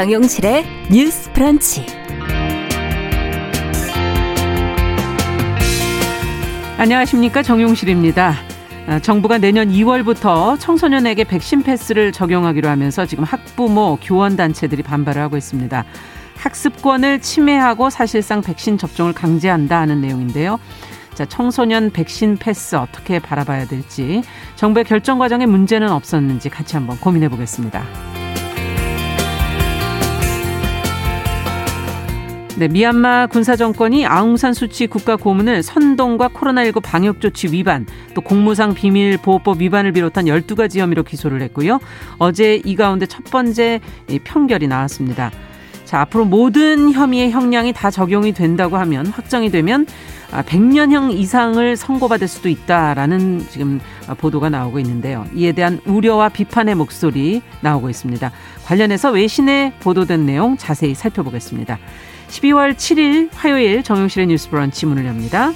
정용실의 뉴스 프런치. 안녕하십니까 정용실입니다. 아, 정부가 내년 2월부터 청소년에게 백신 패스를 적용하기로 하면서 지금 학부모, 교원단체들이 반발을 하고 있습니다. 학습권을 침해하고 사실상 백신 접종을 강제한다 하는 내용인데요. 자, 청소년 백신 패스 어떻게 바라봐야 될지 정부의 결정 과정에 문제는 없었는지 같이 한번 고민해 보겠습니다. 네, 미얀마 군사 정권이 아웅산 수치 국가 고문을 선동과 코로나19 방역 조치 위반, 또 공무상 비밀 보호법 위반을 비롯한 12가지 혐의로 기소를 했고요. 어제 이 가운데 첫 번째 판결이 나왔습니다. 자, 앞으로 모든 혐의의 형량이 다 적용이 된다고 하면 확정이 되면 100년형 아, 이상을 선고받을 수도 있다라는 지금 보도가 나오고 있는데요. 이에 대한 우려와 비판의 목소리 나오고 있습니다. 관련해서 외신에 보도된 내용 자세히 살펴보겠습니다. 12월 7일 화요일 정용실의 뉴스 브런치 문을 엽니다.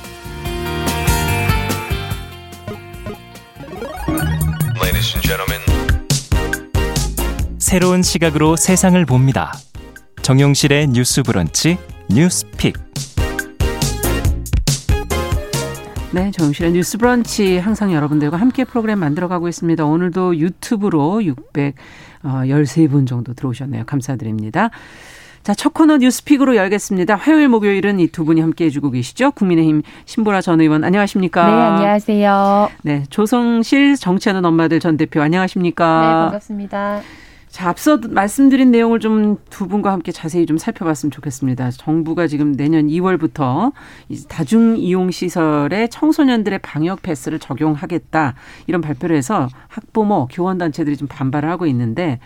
새로운 시각으로 세상을 봅니다. 정용실의 뉴스 브런치 뉴스 픽. 네, 정실의 뉴스 브런치 항상 여러분들과 함께 프로그램 만들어 가고 있습니다. 오늘도 유튜브로 613분 어, 정도 들어오셨네요. 감사드립니다. 자, 첫 코너 뉴스픽으로 열겠습니다. 화요일, 목요일은 이 두 분이 함께 해주고 계시죠. 국민의힘 신보라 전 의원 안녕하십니까? 네, 안녕하세요. 네, 조성실 정치하는 엄마들 전 대표 안녕하십니까? 네, 반갑습니다. 자, 앞서 말씀드린 내용을 좀 두 분과 함께 자세히 좀 살펴봤으면 좋겠습니다. 정부가 지금 내년 2월부터 다중 이용 시설에 청소년들의 방역 패스를 적용하겠다 이런 발표를 해서 학부모, 교원 단체들이 좀 반발을 하고 있는데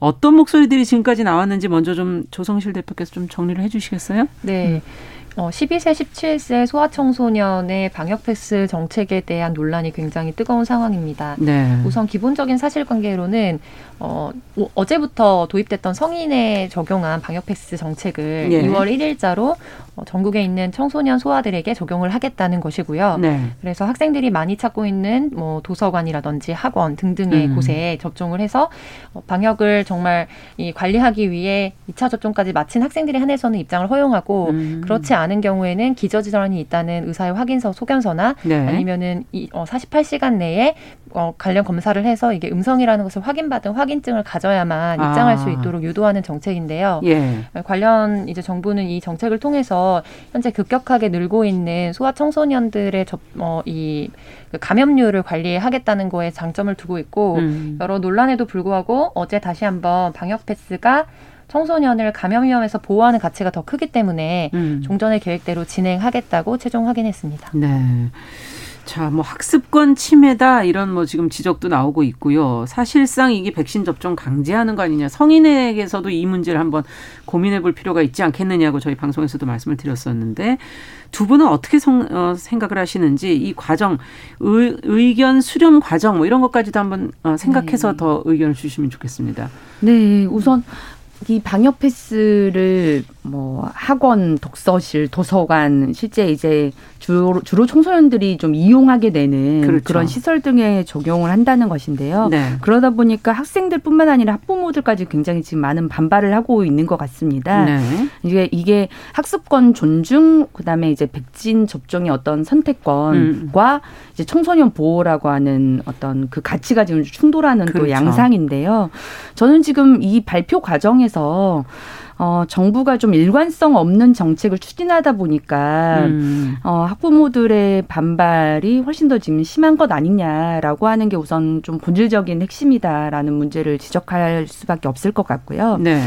어떤 목소리들이 지금까지 나왔는지 먼저 좀 조성실 대표께서 좀 정리를 해 주시겠어요? 네. 어, 12세, 17세 소아청소년의 방역 패스 정책에 대한 논란이 굉장히 뜨거운 상황입니다. 네. 우선 기본적인 사실관계로는 어, 어제부터 도입됐던 성인에 적용한 방역 패스 정책을 예. 2월 1일자로 어, 전국에 있는 청소년 소아들에게 적용을 하겠다는 것이고요. 네. 그래서 학생들이 많이 찾고 있는 뭐 도서관이라든지 학원 등등의 음. 곳에 접종을 해서 어, 방역을 정말 이 관리하기 위해 2차 접종까지 마친 학생들에 한해서는 입장을 허용하고 음. 그렇지 않은 경우에는 기저질환이 있다는 의사의 확인서 소견서나 네. 아니면은 이 어, 48시간 내에 어, 관련 검사를 해서 이게 음성이라는 것을 확인받은 확인 증을 가져야만 입장할 아. 수 있도록 유도하는 정책인데요. 예. 관련 이제 정부는 이 정책을 통해서 현재 급격하게 늘고 있는 소아 청소년들의 접, 어, 이그 감염률을 관리하겠다는 거에 장점을 두고 있고 음. 여러 논란에도 불구하고 어제 다시 한번 방역 패스가 청소년을 감염 위험에서 보호하는 가치가 더 크기 때문에 음. 종전의 계획대로 진행하겠다고 최종 확인했습니다. 네. 자, 뭐 학습권 침해다 이런 뭐 지금 지적도 나오고 있고요. 사실상 이게 백신 접종 강제하는 거 아니냐. 성인에게서도 이 문제를 한번 고민해 볼 필요가 있지 않겠느냐고 저희 방송에서도 말씀을 드렸었는데 두 분은 어떻게 성, 어, 생각을 하시는지 이 과정 의, 의견 수렴 과정 뭐 이런 것까지도 한번 어, 생각해서 네. 더 의견을 주시면 좋겠습니다. 네, 우선 이 방역 패스를 뭐 학원, 독서실, 도서관 실제 이제 주로, 주로 청소년들이 좀 이용하게 되는 그렇죠. 그런 시설 등에 적용을 한다는 것인데요. 네. 그러다 보니까 학생들뿐만 아니라 학부모들까지 굉장히 지금 많은 반발을 하고 있는 것 같습니다. 네. 이게 이게 학습권 존중 그다음에 이제 백신 접종의 어떤 선택권과 음. 이제 청소년 보호라고 하는 어떤 그 가치가 지금 충돌하는 그렇죠. 또 양상인데요. 저는 지금 이 발표 과정에서 어, 정부가 좀 일관성 없는 정책을 추진하다 보니까 음. 어, 학부모들의 반발이 훨씬 더 지금 심한 것 아니냐라고 하는 게 우선 좀 본질적인 핵심이다라는 문제를 지적할 수밖에 없을 것 같고요. 네.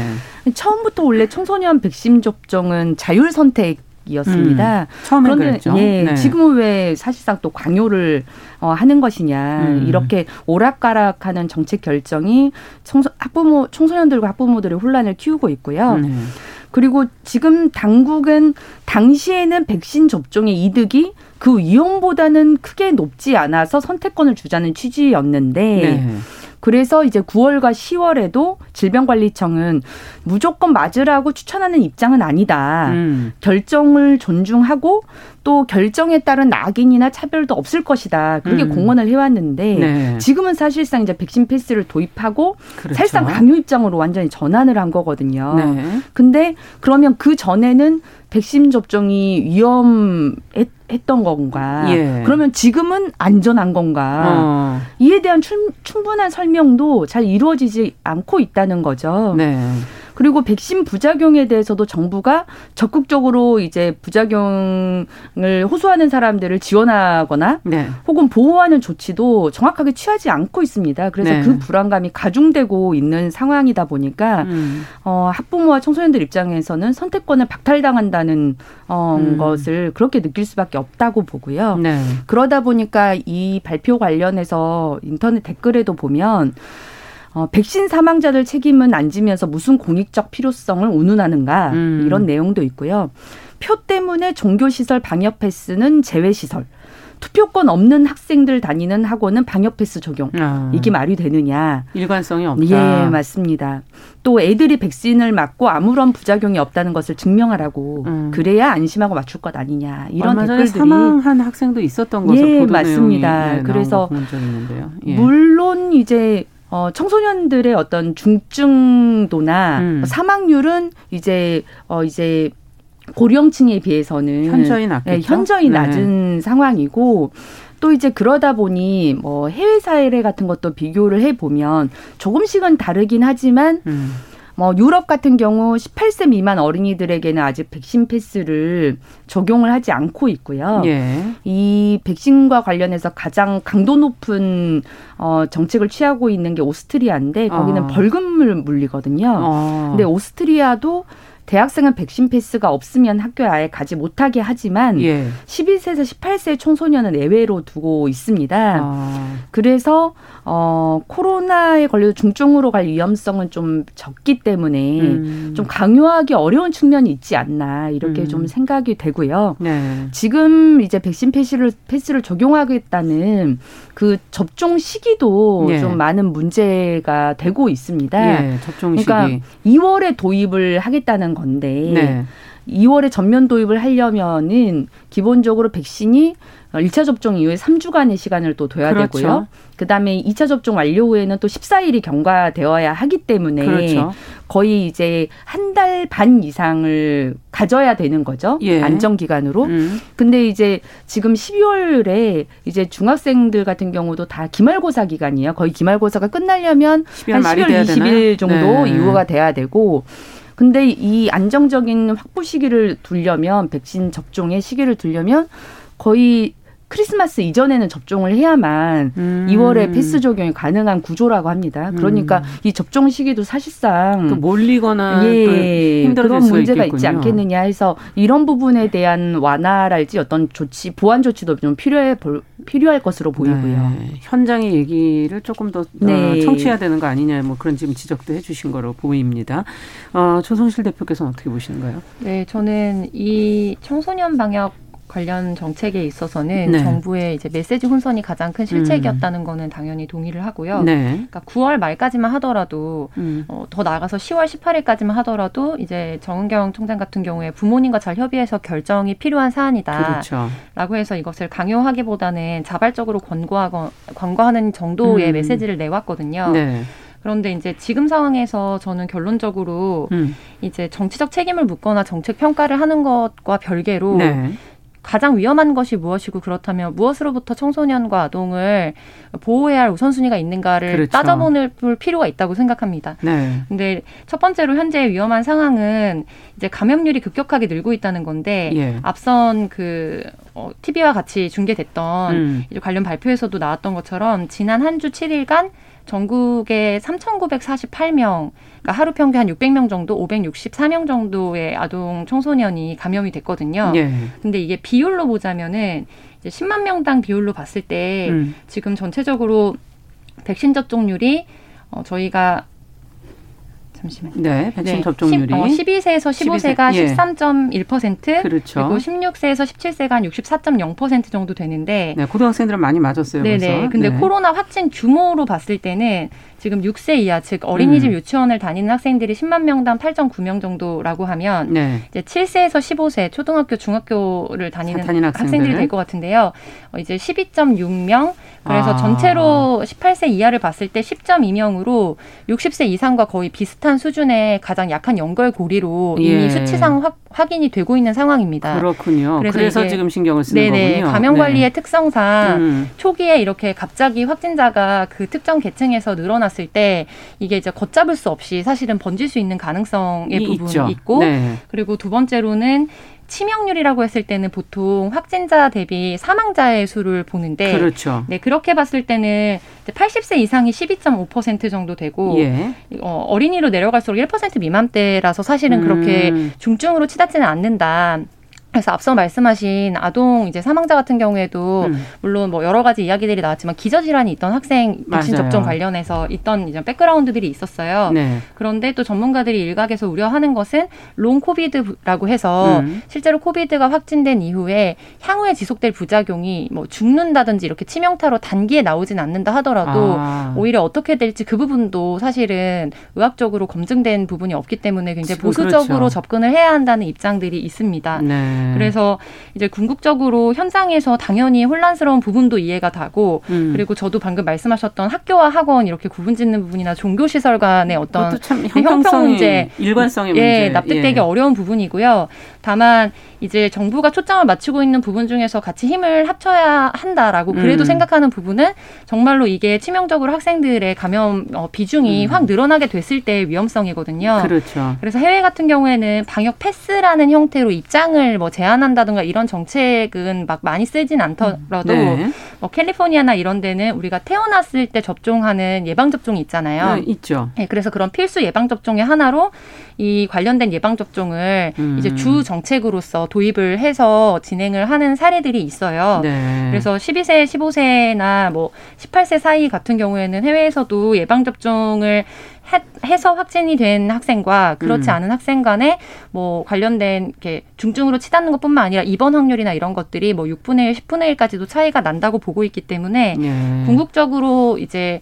처음부터 원래 청소년 백신 접종은 자율 선택 이었습니다. 음, 처음에 그런데 그랬죠. 예, 네. 지금은 왜 사실상 또 강요를 어, 하는 것이냐 음. 이렇게 오락가락하는 정책 결정이 청소, 학부모 청소년들과 학부모들의 혼란을 키우고 있고요. 음. 그리고 지금 당국은 당시에는 백신 접종의 이득이 그 위험보다는 크게 높지 않아서 선택권을 주자는 취지였는데. 네. 그래서 이제 9월과 10월에도 질병관리청은 무조건 맞으라고 추천하는 입장은 아니다. 음. 결정을 존중하고 또 결정에 따른 낙인이나 차별도 없을 것이다. 그렇게 음. 공언을 해왔는데 네. 지금은 사실상 이제 백신 패스를 도입하고 그렇죠. 사실상 강요 입장으로 완전히 전환을 한 거거든요. 네. 근데 그러면 그 전에는 백신 접종이 위험했 던 건가? 예. 그러면 지금은 안전한 건가? 어. 이에 대한 충분한 설명도 잘 이루어지지 않고 있다는 거죠. 네. 그리고 백신 부작용에 대해서도 정부가 적극적으로 이제 부작용을 호소하는 사람들을 지원하거나 네. 혹은 보호하는 조치도 정확하게 취하지 않고 있습니다. 그래서 네. 그 불안감이 가중되고 있는 상황이다 보니까 음. 어, 학부모와 청소년들 입장에서는 선택권을 박탈당한다는 어, 음. 것을 그렇게 느낄 수밖에 없다고 보고요. 네. 그러다 보니까 이 발표 관련해서 인터넷 댓글에도 보면 어, 백신 사망자들 책임은 안 지면서 무슨 공익적 필요성을 운운하는가 음. 이런 내용도 있고요. 표 때문에 종교시설 방역 패스는 제외시설. 투표권 없는 학생들 다니는 학원은 방역 패스 적용. 아. 이게 말이 되느냐. 일관성이 없다. 예, 맞습니다. 또 애들이 백신을 맞고 아무런 부작용이 없다는 것을 증명하라고 음. 그래야 안심하고 맞출 것 아니냐. 이런 댓글들이 사망한 학생도 있었던 것으로 예, 맞습니다. 네, 그래서 예. 물론 이제 어, 청소년들의 어떤 중증도나 음. 사망률은 이제 어 이제 고령층에 비해서는 현저히 낮 네, 현저히 네. 낮은 네. 상황이고 또 이제 그러다 보니 뭐 해외 사례 같은 것도 비교를 해 보면 조금씩은 다르긴 하지만 음. 뭐 유럽 같은 경우 18세 미만 어린이들에게는 아직 백신 패스를 적용을 하지 않고 있고요. 예. 이 백신과 관련해서 가장 강도 높은 어 정책을 취하고 있는 게 오스트리아인데 거기는 어. 벌금을 물리거든요. 어. 근데 오스트리아도 대학생은 백신 패스가 없으면 학교에 아예 가지 못하게 하지만 예. 11세에서 18세 청소년은 예외로 두고 있습니다. 아. 그래서 어 코로나에 걸려도 중증으로 갈 위험성은 좀 적기 때문에 음. 좀 강요하기 어려운 측면이 있지 않나 이렇게 음. 좀 생각이 되고요. 네. 지금 이제 백신 패스를 패스를 적용하겠다는 그 접종 시기도 예. 좀 많은 문제가 되고 있습니다. 예, 접종 시기. 그러니까 2월에 도입을 하겠다는 건데 네. 2월에 전면 도입을 하려면은 기본적으로 백신이 1차 접종 이후에 3주간의 시간을 또 둬야 그렇죠. 되고요. 그다음에 2차 접종 완료 후에는 또 14일이 경과되어야 하기 때문에 그렇죠. 거의 이제 한 달 반 이상을 가져야 되는 거죠. 예. 안정 기간으로. 음. 근데 이제 지금 12월에 이제 중학생들 같은 경우도 다 기말고사 기간이에요. 거의 기말고사가 끝나려면 한 12월 20일 정도 네. 이후가 돼야 되고 근데 이 안정적인 확보 시기를 두려면 백신 접종의 시기를 두려면 거의 크리스마스 이전에는 접종을 해야만 음. 2월에 패스 적용이 가능한 구조라고 합니다. 그러니까 음. 이 접종 시기도 사실상 그 몰리거나 예, 그런 문제가 있겠군요. 있지 않겠느냐 해서 이런 부분에 대한 완화랄지 어떤 조치 보완 조치도 좀 필요해 볼 필요할 것으로 보이고요. 네. 현장의 얘기를 조금 더 어, 네. 청취해야 되는 거 아니냐 뭐 그런 지금 지적도 해주신 거로 보입니다. 어, 조성실 대표께서는 어떻게 보시는가요? 네, 저는 이 청소년 방역 관련 정책에 있어서는 네. 정부의 이제 메시지 혼선이 가장 큰 실책이었다는 음. 거는 당연히 동의를 하고요. 네. 그러니까 9월 말까지만 하더라도 음. 어, 더 나아가서 10월 18일까지만 하더라도 이제 정은경 총장 같은 경우에 부모님과 잘 협의해서 결정이 필요한 사안이다. 그렇죠. 라고 해서 이것을 강요하기보다는 자발적으로 권고하거 권고하는 정도의 음. 메시지를 내왔거든요. 네. 그런데 이제 지금 상황에서 저는 결론적으로 음. 이제 정치적 책임을 묻거나 정책 평가를 하는 것과 별개로 네. 가장 위험한 것이 무엇이고 그렇다면 무엇으로부터 청소년과 아동을 보호해야 할 우선순위가 있는가를 그렇죠. 따져보는 필요가 있다고 생각합니다. 네. 근데 첫 번째로 현재 위험한 상황은 이제 감염률이 급격하게 늘고 있다는 건데 예. 앞선 그 어, TV와 같이 중계됐던 음. 관련 발표에서도 나왔던 것처럼 지난 한 주 7일간 전국에 3,948명, 그러니까 하루 평균 한 600명 정도, 564명 정도의 아동 청소년이 감염이 됐거든요. 예. 근데 이게 비율로 보자면은 이제 10만 명당 비율로 봤을 때 음. 지금 전체적으로 백신 접종률이 어, 저희가 잠시만요. 네, 백신 네. 접종률이 10, 어, 12세에서 15세가 12세. 예. 13.1%, 그렇죠. 그리고 16세에서 17세가 한 64.0% 정도 되는데 네, 고등학생들은 많이 맞았어요. 네네. 근데 네. 코로나 확진 규모로 봤을 때는 지금 6세 이하 즉 어린이집 음. 유치원을 다니는 학생들이 10만 명당 8.9명 정도라고 하면 네. 이제 7세에서 15세 초등학교 중학교를 다니는, 학생들이 될 것 같은데요. 어, 이제 12.6명 그래서 아. 전체로 18세 이하를 봤을 때 10.2명으로 60세 이상과 거의 비슷한 수준의 가장 약한 연결 고리로 이미 예. 수치상 확, 확인이 되고 있는 상황입니다. 그렇군요. 그래서, 그래서 지금 신경을 쓰는 네네, 거군요. 감염 관리의 네. 특성상 음. 초기에 이렇게 갑자기 확진자가 그 특정 계층에서 늘어났을 때 이게 이제 걷잡을 수 없이 사실은 번질 수 있는 가능성의 부분이 있죠. 있고 네. 그리고 두 번째로는 치명률이라고 했을 때는 보통 확진자 대비 사망자의 수를 보는데 그렇죠. 네, 그렇게 봤을 때는 80세 이상이 12.5% 정도 되고 예. 어, 어린이로 내려갈수록 1% 미만대라서 사실은 음. 그렇게 중증으로 치닫지는 않는다. 그래서 앞서 말씀하신 아동 이제 사망자 같은 경우에도 음. 물론 뭐 여러 가지 이야기들이 나왔지만 기저질환이 있던 학생 백신 접종 관련해서 있던 이제 백그라운드들이 있었어요. 네. 그런데 또 전문가들이 일각에서 우려하는 것은 long COVID라고 해서 음. 실제로 COVID가 확진된 이후에 향후에 지속될 부작용이 뭐 죽는다든지 이렇게 치명타로 단기에 나오진 않는다 하더라도 아. 오히려 어떻게 될지 그 부분도 사실은 의학적으로 검증된 부분이 없기 때문에 굉장히 보수적으로 그렇죠. 접근을 해야 한다는 입장들이 있습니다. 네. 음. 그래서 이제 궁극적으로 현장에서 당연히 혼란스러운 부분도 이해가 가고 음. 그리고 저도 방금 말씀하셨던 학교와 학원 이렇게 구분짓는 부분이나 종교 시설 간의 어떤 형평 문제, 일관성의 예, 문제, 납득되기 예. 어려운 부분이고요. 다만 이제 정부가 초점을 맞추고 있는 부분 중에서 같이 힘을 합쳐야 한다라고 그래도 음. 생각하는 부분은 정말로 이게 치명적으로 학생들의 감염 어, 비중이 음. 확 늘어나게 됐을 때의 위험성이거든요. 그렇죠. 그래서 해외 같은 경우에는 방역 패스라는 형태로 입장을 뭐 제한한다든가 이런 정책은 막 많이 쓰진 않더라도 네. 뭐 캘리포니아나 이런 데는 우리가 태어났을 때 접종하는 예방 접종이 있잖아요. 네, 있죠. 네, 그래서 그런 필수 예방 접종의 하나로 이 관련된 예방 접종을 음. 이제 주 정 책으로서 도입을 해서 진행을 하는 사례들이 있어요. 네. 그래서 12세, 15세나 뭐 18세 사이 같은 경우에는 해외에서도 예방 접종을 해서 확진이 된 학생과 그렇지 음. 않은 학생 간에 뭐 관련된 이렇게 중증으로 치닫는 것뿐만 아니라 입원 확률이나 이런 것들이 뭐 6분의 1, 10분의 1까지도 차이가 난다고 보고 있기 때문에 예. 궁극적으로 이제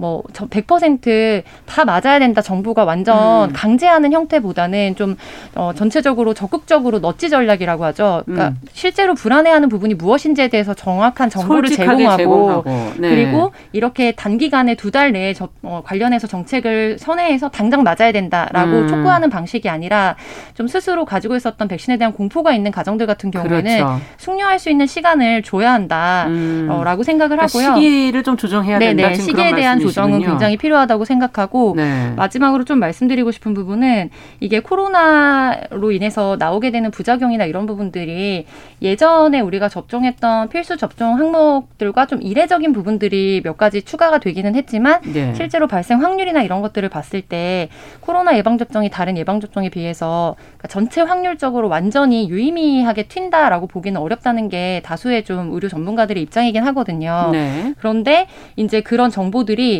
뭐1 0다 맞아야 된다 정부가 완전 음. 강제하는 형태보다는 좀 어, 전체적으로 적극적으로 넛지 전략이라고 하죠. 그러니까 음. 실제로 불안해하는 부분이 무엇인지에 대해서 정확한 정보를 제공하고, 제공하고. 네. 그리고 이렇게 단기간에 두 달 내에 저, 어, 관련해서 정책을 선회해서 당장 맞아야 된다라고 음. 촉구하는 방식이 아니라 좀 스스로 가지고 있었던 백신에 대한 공포가 있는 가정들 같은 경우에는 그렇죠. 숙려할 수 있는 시간을 줘야 한다라고 음. 어, 생각을 그러니까 하고요. 시기를 좀 조정해야 된다. 네네, 시기에 대한 조정 조정은 굉장히 필요하다고 생각하고 네. 마지막으로 좀 말씀드리고 싶은 부분은 이게 코로나로 인해서 나오게 되는 부작용이나 이런 부분들이 예전에 우리가 접종했던 필수 접종 항목들과 좀 이례적인 부분들이 몇 가지 추가가 되기는 했지만 네. 실제로 발생 확률이나 이런 것들을 봤을 때 코로나 예방 접종이 다른 예방 접종에 비해서 그러니까 전체 확률적으로 완전히 유의미하게 튄다라고 보기는 어렵다는 게 다수의 좀 의료 전문가들의 입장이긴 하거든요. 네. 그런데 이제 그런 정보들이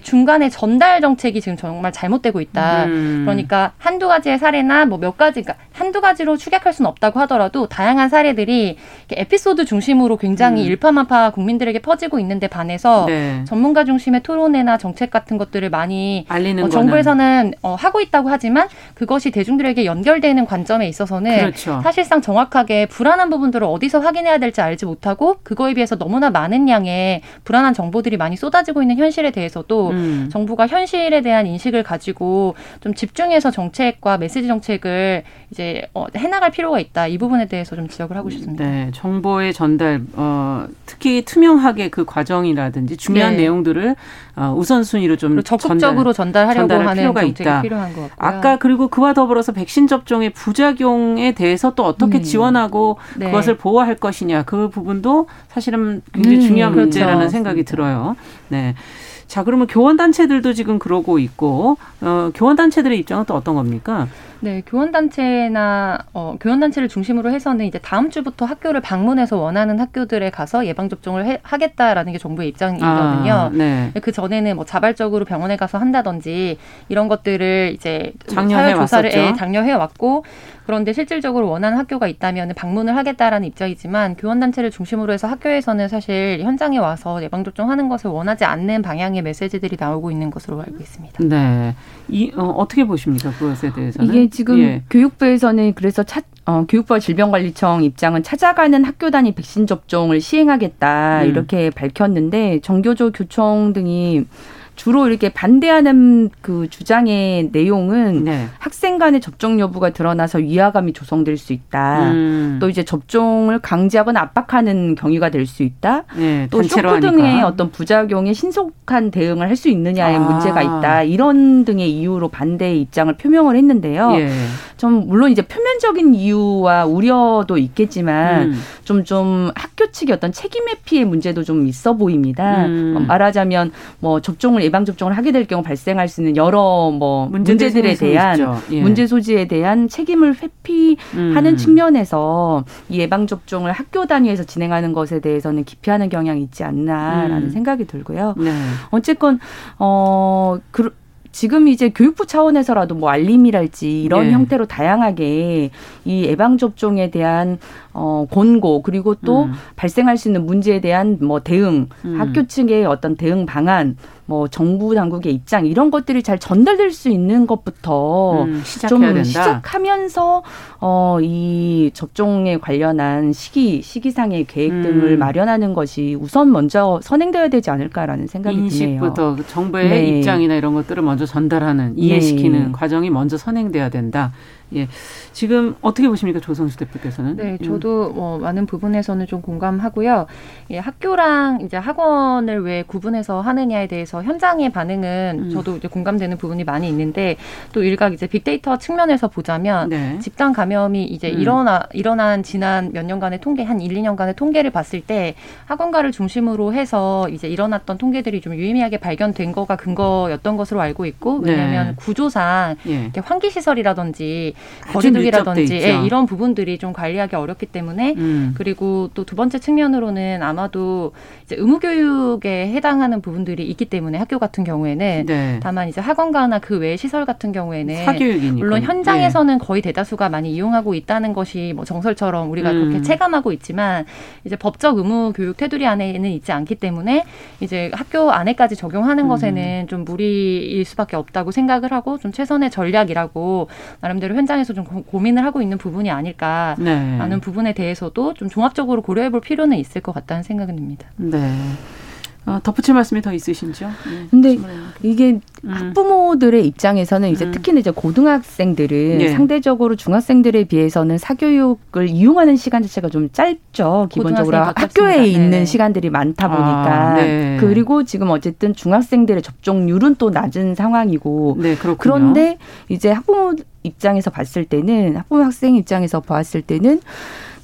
중간에 전달 정책이 지금 정말 잘못되고 있다. 음. 그러니까 한두 가지의 사례나 뭐 몇 가지, 그러니까 한두 가지로 축약할 수는 없다고 하더라도 다양한 사례들이 에피소드 중심으로 굉장히 음. 일파만파 국민들에게 퍼지고 있는데 반해서 네. 전문가 중심의 토론회나 정책 같은 것들을 많이 어, 정부에서는 어, 하고 있다고 하지만 그것이 대중들에게 연결되는 관점에 있어서는 그렇죠. 사실상 정확하게 불안한 부분들을 어디서 확인해야 될지 알지 못하고 그거에 비해서 너무나 많은 양의 불안한 정보들이 많이 쏟아지고 있는 현실에 대해서도 음. 정부가 현실에 대한 인식을 가지고 좀 집중해서 정책과 메시지 정책을 이제 어, 해나갈 필요가 있다. 이 부분에 대해서 좀 지적을 하고 싶습니다. 네, 정보의 전달, 어, 특히 투명하게 그 과정이라든지 중요한 네. 내용들을 어, 우선순위로 좀 적극적으로 전달, 전달하려고 하는 필요가 있다. 필요한 것 같고요. 아까 그리고 그와 더불어서 백신 접종의 부작용에 대해서 또 어떻게 음. 지원하고 네. 그것을 보호할 것이냐 그 부분도 사실은 굉장히 음, 중요한 그렇죠. 문제라는 생각이 들어요. 네. 자, 그러면 교원 단체들도 지금 그러고 있고 어, 교원 단체들의 입장은 또 어떤 겁니까? 네, 교원단체나 어, 교원단체를 중심으로 해서는 이제 다음 주부터 학교를 방문해서 원하는 학교들에 가서 예방접종을 해, 하겠다라는 게 정부의 입장이거든요. 아, 네. 그 전에는 뭐 자발적으로 병원에 가서 한다든지 이런 것들을 이제 장려해 조사를 예, 장려해 왔고 그런데 실질적으로 원하는 학교가 있다면 방문을 하겠다라는 입장이지만 교원단체를 중심으로 해서 학교에서는 사실 현장에 와서 예방접종하는 것을 원하지 않는 방향의 메시지들이 나오고 있는 것으로 알고 있습니다. 네. 이, 어, 떻게 보십니까? 그것에 대해서는? 이게 지금 예. 교육부에서는 그래서 차, 어, 교육부와 질병관리청 입장은 찾아가는 학교 단위 백신 접종을 시행하겠다 음. 이렇게 밝혔는데 정교조 교총 등이 주로 이렇게 반대하는 그 주장의 내용은 네. 학생 간의 접종 여부가 드러나서 위화감이 조성될 수 있다. 음. 또 이제 접종을 강제하거나 압박하는 경위가 될 수 있다. 네, 또 쇼크 등의 어떤 부작용에 신속한 대응을 할 수 있느냐의 아. 문제가 있다. 이런 등의 이유로 반대 입장을 표명을 했는데요. 예. 좀 물론 이제 표면적인 이유와 우려도 있겠지만 좀좀 음. 좀 학교 측의 어떤 책임의 피해 문제도 좀 있어 보입니다. 음. 말하자면 뭐 접종을 예방 접종을 하게 될 경우 발생할 수 있는 여러 뭐 문제들에 대한 예. 문제 소지에 대한 책임을 회피하는 음. 측면에서 이 예방 접종을 학교 단위에서 진행하는 것에 대해서는 기피하는 경향이 있지 않나라는 음. 생각이 들고요. 네. 어쨌건 어 그. 지금 이제 교육부 차원에서라도 뭐 알림이랄지 이런 네. 형태로 다양하게 이 예방 접종에 대한 어 권고 그리고 또 음. 발생할 수 있는 문제에 대한 뭐 대응 음. 학교 측의 어떤 대응 방안 뭐 정부 당국의 입장 이런 것들이 잘 전달될 수 있는 것부터 음, 좀 된다. 시작하면서 어 이 접종에 관련한 시기 시기상의 계획 등을 음. 마련하는 것이 우선 먼저 선행되어야 되지 않을까라는 생각이 인식부터 드네요. 그 정부의 네. 입장이나 이런 것들을 먼저 전달하는 이해시키는 네. 과정이 먼저 선행돼야 된다. 예. 지금 어떻게 보십니까 조성수 대표께서는? 네, 음. 저도 뭐 많은 부분에서는 좀 공감하고요. 예, 학교랑 이제 학원을 왜 구분해서 하느냐에 대해서 현장의 반응은 음. 저도 이제 공감되는 부분이 많이 있는데 또 일각 이제 빅데이터 측면에서 보자면 네. 집단 감염이 이제 음. 일어나 일어난 지난 몇 년간의 통계 한 1, 2년간의 통계를 봤을 때 학원가를 중심으로 해서 이제 일어났던 통계들이 좀 유의미하게 발견된 거가 근거였던 것으로 알고 있고 왜냐하면 네. 구조상 예. 환기 시설이라든지 거리두기라든지 예, 이런 부분들이 좀 관리하기 어렵기 때문에 음. 그리고 또 두 번째 측면으로는 아마도 이제 의무 교육에 해당하는 부분들이 있기 때문에 학교 같은 경우에는 네. 다만 이제 학원가나 그 외 시설 같은 경우에는 사교육이니까. 물론 현장에서는 네. 거의 대다수가 많이 이용하고 있다는 것이 뭐 정설처럼 우리가 음. 그렇게 체감하고 있지만 이제 법적 의무 교육 테두리 안에는 있지 않기 때문에 이제 학교 안에까지 적용하는 음. 것에는 좀 무리일 수밖에 없다고 생각을 하고 좀 최선의 전략이라고 나름대로 현 장에서 좀 고 민을 하고 있는 부분이 아닐까라는 네. 부분에 대해서도 좀 종합적으로 고려해 볼 필요는 있을 것 같다는 생각은 듭니다. 네. 어, 덧붙일 말씀이 더 있으신지요? 네, 근데 이게 음. 학부모들의 입장에서는 이제 음. 특히나 이제 고등학생들은 네. 상대적으로 중학생들에 비해서는 사교육을 이용하는 시간 자체가 좀 짧죠. 기본적으로 학교에 네. 있는 시간들이 많다 보니까. 아, 네. 그리고 지금 어쨌든 중학생들의 접종률은 또 낮은 상황이고. 네, 그런데 이제 학부모 입장에서 봤을 때는 학부모 학생 입장에서 봤을 때는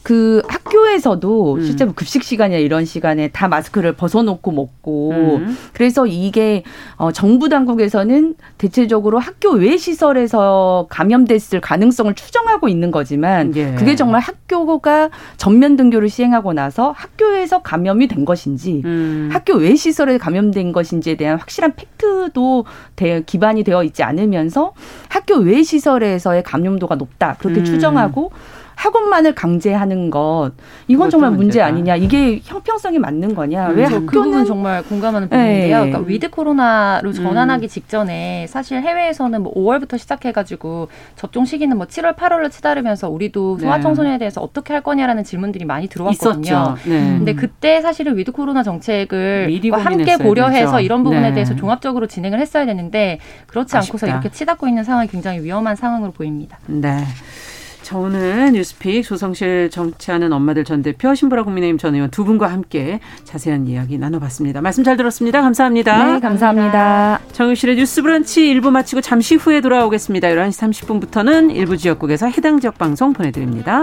그 학교에서도 음. 실제로 급식 시간이나 이런 시간에 다 마스크를 벗어놓고 먹고 음. 그래서 이게 어 정부 당국에서는 대체적으로 학교 외 시설에서 감염됐을 가능성을 추정하고 있는 거지만 예. 그게 정말 학교가 전면 등교를 시행하고 나서 학교에서 감염이 된 것인지 음. 학교 외 시설에 감염된 것인지에 대한 확실한 팩트도 대, 기반이 되어 있지 않으면서 학교 외 시설에서의 감염도가 높다 그렇게 음. 추정하고 학원만을 강제하는 것 이건 정말 문제 문제다. 아니냐 이게 형평성이 맞는 거냐 음, 왜 학교는 그 부분 정말 공감하는 부분인데요. 네. 그러니까 위드 코로나로 전환하기 음. 직전에 사실 해외에서는 뭐 5월부터 시작해가지고 접종 시기는 뭐 7월 8월로 치달으면서 우리도 네. 소아청소년에 대해서 어떻게 할 거냐라는 질문들이 많이 들어왔거든요. 네. 근데 그때 사실은 위드 코로나 정책을 함께 고려해서 되죠. 이런 부분에 네. 대해서 종합적으로 진행을 했어야 되는데 그렇지 아쉽다. 않고서 이렇게 치닫고 있는 상황이 굉장히 위험한 상황으로 보입니다. 네. 자, 오늘 뉴스픽 조성실 정치하는 엄마들 전 대표 신보라 국민의힘 전 의원 두 분과 함께 자세한 이야기 나눠봤습니다. 말씀 잘 들었습니다. 감사합니다. 네, 감사합니다. 정유실의 뉴스 브런치 1부 마치고 잠시 후에 돌아오겠습니다. 11시 30분부터는 일부 지역국에서 해당 지역 방송 보내드립니다.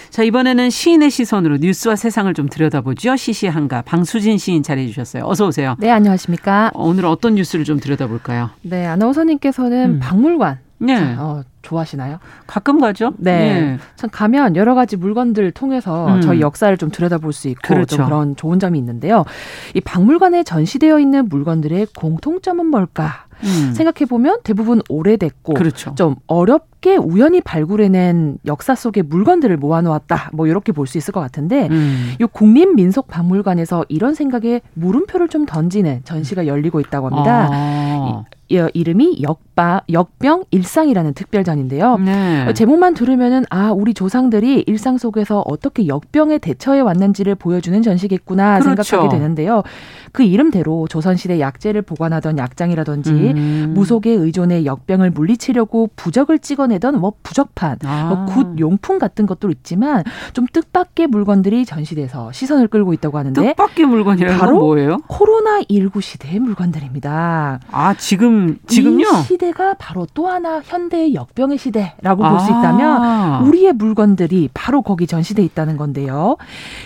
자, 이번에는 시인의 시선으로 뉴스와 세상을 좀 들여다보죠. 시시한가. 방수진 시인 자리해 주셨어요. 어서 오세요. 네, 안녕하십니까. 어, 오늘 어떤 뉴스를 좀 들여다볼까요? 네, 아나운서님께서는 음. 박물관. 네. 어, 좋아하시나요? 가끔 가죠. 네. 네. 참 가면 여러 가지 물건들 통해서 음. 저희 역사를 좀 들여다볼 수 있고 그렇죠. 좀 그런 좋은 점이 있는데요. 이 박물관에 전시되어 있는 물건들의 공통점은 뭘까? 음. 생각해 보면 대부분 오래됐고 그렇죠. 좀 어렵게 우연히 발굴해낸 역사 속의 물건들을 모아놓았다. 뭐 이렇게 볼 수 있을 것 같은데 음. 이 국립민속박물관에서 이런 생각에 물음표를 좀 던지는 전시가 열리고 있다고 합니다. 아. 이름이 역바, 역병 일상이라는 특별 전 인데요. 네. 제목만 들으면은 아 우리 조상들이 일상 속에서 어떻게 역병에 대처해 왔는지를 보여주는 전시겠구나 그렇죠. 생각하게 되는데요. 그 이름대로 조선시대 약재를 보관하던 약장이라든지 음. 무속의 의존의 역병을 물리치려고 부적을 찍어내던 뭐 부적판, 아. 뭐굿 용품 같은 것도 있지만 좀 뜻밖의 물건들이 전시돼서 시선을 끌고 있다고 하는데 뜻밖의 물건이라는 바로 뭐예요? 코로나 19 시대의 물건들입니다. 아 지금 지금요? 이 시대가 바로 또 하나 현대의 역병 의 시대라고 아. 볼수 있다면 우리의 물건들이 바로 거기 전시돼 있다는 건데요.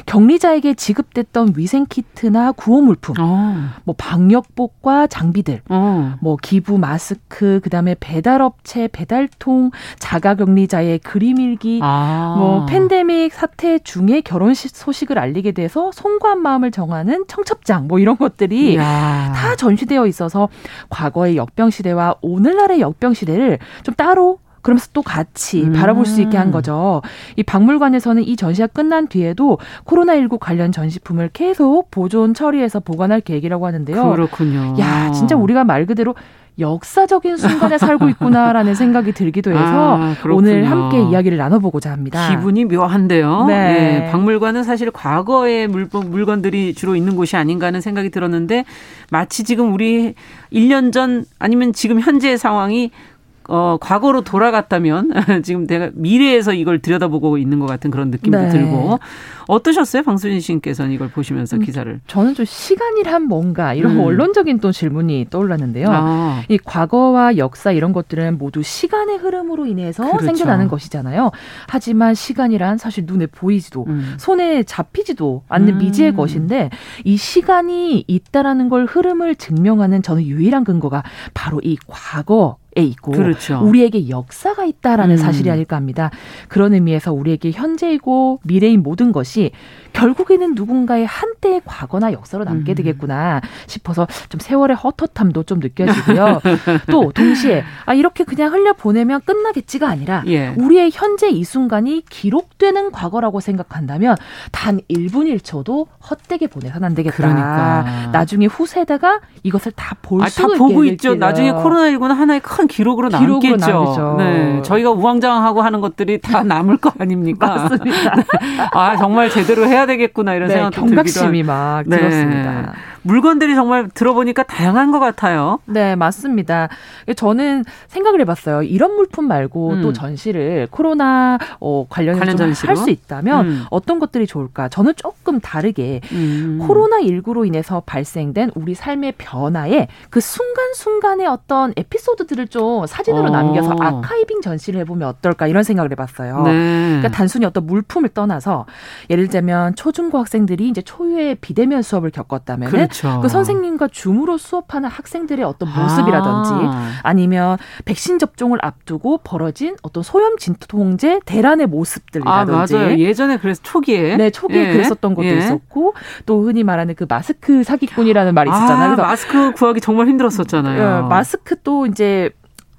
격리자에게 지급됐던 위생 키트나 구호 물품 어. 뭐 방역복과 장비들, 어. 뭐 기부 마스크, 그다음에 배달업체 배달통, 자가격리자의 그림일기, 아. 뭐 팬데믹 사태 중에 결혼 소식을 알리게 돼서 송구한 마음을 정하는 청첩장, 뭐 이런 것들이 이야. 다 전시되어 있어서 과거의 역병 시대와 오늘날의 역병 시대를 좀 따로 그러면서 또 같이 음. 바라볼 수 있게 한 거죠. 이 박물관에서는 이 전시가 끝난 뒤에도 코로나19 관련 전시품을 계속 보존 처리해서 보관할 계획이라고 하는데요. 그렇군요. 야, 진짜 우리가 말 그대로 역사적인 순간에 살고 있구나라는 생각이 들기도 해서 아, 오늘 함께 이야기를 나눠보고자 합니다. 기분이 묘한데요. 네. 네. 박물관은 사실 과거의 물건, 물건들이 주로 있는 곳이 아닌가 하는 생각이 들었는데 마치 지금 우리 1년 전 아니면 지금 현재의 상황이 어, 과거로 돌아갔다면 지금 내가 미래에서 이걸 들여다보고 있는 것 같은 그런 느낌도 네. 들고 어떠셨어요? 방수진 씨께서는 이걸 보시면서 음, 기사를. 저는 좀 시간이란 뭔가 이런 음. 원론적인 또 질문이 떠올랐는데요. 아. 이 과거와 역사 이런 것들은 모두 시간의 흐름으로 인해서 그렇죠. 생겨나는 것이잖아요. 하지만 시간이란 사실 눈에 보이지도 음. 손에 잡히지도 않는 음. 미지의 것인데 이 시간이 있다라는 걸 흐름을 증명하는 저는 유일한 근거가 바로 이 과거 에 있고 그렇죠. 우리에게 역사가 있다라는 음. 사실이 아닐까 합니다. 그런 의미에서 우리에게 현재이고 미래인 모든 것이 결국에는 누군가의 한때의 과거나 역사로 남게 음. 되겠구나 싶어서 좀 세월의 헛헛함도 좀 느껴지고요. 또 동시에 아 이렇게 그냥 흘려 보내면 끝나겠지가 아니라 예. 우리의 현재 이 순간이 기록되는 과거라고 생각한다면 단 1분 1초도 헛되게 보내선 안 되겠다. 그러니까. 나중에 후세대가 이것을 다 볼수 아, 다 보고 있죠. 나중에 코로나19는 하나의 큰 기록으로 남겠죠. 기록으로 네. 저희가 우왕좌왕하고 하는 것들이 다 남을 거 아닙니까? 맞습니다. 아 정말 제대로 해야 되겠구나 이런 네, 생각도 경각심이 막 네. 들었습니다. 물건들이 정말 들어보니까 다양한 것 같아요. 네, 맞습니다. 저는 생각을 해봤어요. 이런 물품 말고 음. 또 전시를 코로나 어, 관련해서 관련 할수 있다면 음. 어떤 것들이 좋을까? 저는 조금 다르게 음. 코로나 19로 인해서 발생된 우리 삶의 변화에 그 순간순간의 어떤 에피소드들을 좀 사진으로 어. 남겨서 아카이빙 전시를 해보면 어떨까 이런 생각을 해봤어요. 네. 그러니까 단순히 어떤 물품을 떠나서 예를 들면 초중고 학생들이 이제 초유의 비대면 수업을 겪었다면 그렇죠. 그렇죠. 그 선생님과 줌으로 수업하는 학생들의 어떤 모습이라든지 아. 니면 백신 접종을 앞두고 벌어진 어떤 소염 진통제 대란의 모습들이라든지 아, 맞아요. 예전에 그래서 초기에 네 초기에 예. 그랬었던 것도 예. 있었고 또 흔히 말하는 그 마스크 사기꾼이라는 말이 있었잖아요. 아, 마스크 구하기 정말 힘들었었잖아요. 예, 마스크 또 이제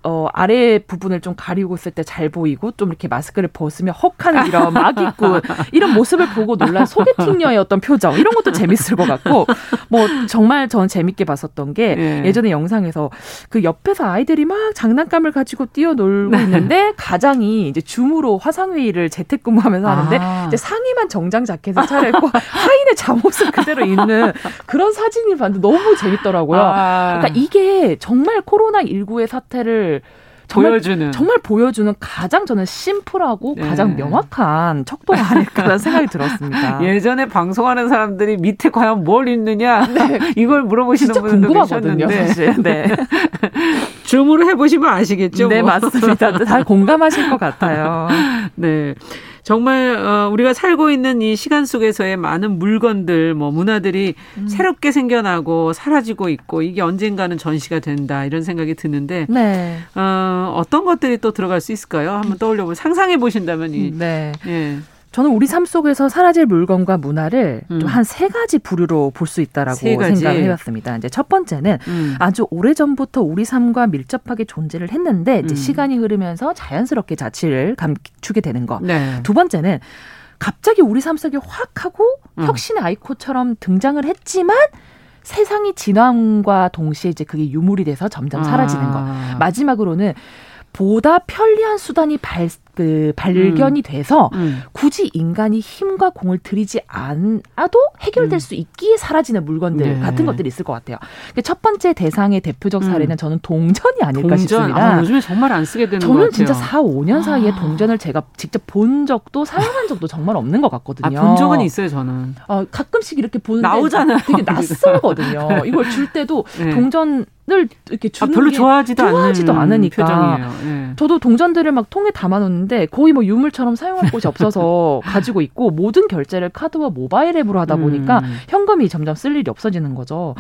어, 아래 부분을 좀 가리고 있을 때 잘 보이고 좀 이렇게 마스크를 벗으면 헉한 이런 막있고 이런 모습을 보고 놀란 소개팅녀의 어떤 표정 이런 것도 재밌을 것 같고 뭐 정말 전 재밌게 봤었던 게 예. 예전에 영상에서 그 옆에서 아이들이 막 장난감을 가지고 뛰어놀고 네. 있는데 가장이 이제 줌으로 화상회의를 재택근무하면서 하는데 아. 이제 상의만 정장 자켓을 차려입고 하인의 잠옷을 그대로 입는 그런 사진이 봤는데 너무 재밌더라고요. 아. 그러니까 이게 정말 코로나 19의 사태를 정말, 보여주는 정말 보여주는 가장 저는 심플하고 네. 가장 명확한 척도가 아닐까라는 생각이 들었습니다. 예전에 방송하는 사람들이 밑에 과연 뭘 입느냐 네. 이걸 물어보시는 분들도 궁금하거든요, 사실. 네. 줌으로 해보시면 아시겠죠. 네 뭐. 맞습니다. 다 공감하실 것 같아요. 네. 정말 어, 우리가 살고 있는 이 시간 속에서의 많은 물건들, 뭐 문화들이 음. 새롭게 생겨나고 사라지고 있고 이게 언젠가는 전시가 된다 이런 생각이 드는데 네. 어, 어떤 것들이 또 들어갈 수 있을까요? 한번 떠올려 보 상상해 보신다면 이 네. 예. 저는 우리 삶 속에서 사라질 물건과 문화를 음. 좀한 세 가지 부류로 볼 수 있다라고 생각을 해봤습니다. 이제 첫 번째는 음. 아주 오래 전부터 우리 삶과 밀접하게 존재를 했는데 이제 음. 시간이 흐르면서 자연스럽게 자취를 감추게 되는 거. 네. 두 번째는 갑자기 우리 삶 속에 확 하고 음. 혁신의 아이콘처럼 등장을 했지만 세상이 진화함과 동시에 이제 그게 유물이 돼서 점점 사라지는 거. 아. 마지막으로는 보다 편리한 수단이 발, 그 발견이 음. 돼서 음. 굳이 인간이 힘과 공을 들이지 않아도 해결될 음. 수 있기에 사라지는 물건들 네. 같은 것들이 있을 것 같아요. 첫 번째 대상의 대표적 음. 사례는 저는 동전이 아닐까 동전. 싶습니다. 아, 요즘에 정말 안 쓰게 되는 저는 진짜 4, 5년 사이에 아. 동전을 제가 직접 본 적도 사용한 적도 정말 없는 것 같거든요. 아, 본 적은 있어요, 저는. 어, 가끔씩 이렇게 보는데 나오잖아요. 되게 낯설거든요. 이걸 줄 때도 네. 동전 을 이렇게 주는 아, 별로 좋아하지도, 좋아하지도 않으니까. 네. 저도 동전들을 막 통에 담아놓는데 거의 뭐 유물처럼 사용할 곳이 없어서 가지고 있고 모든 결제를 카드와 모바일 앱으로 하다 보니까 음. 현금이 점점 쓸 일이 없어지는 거죠.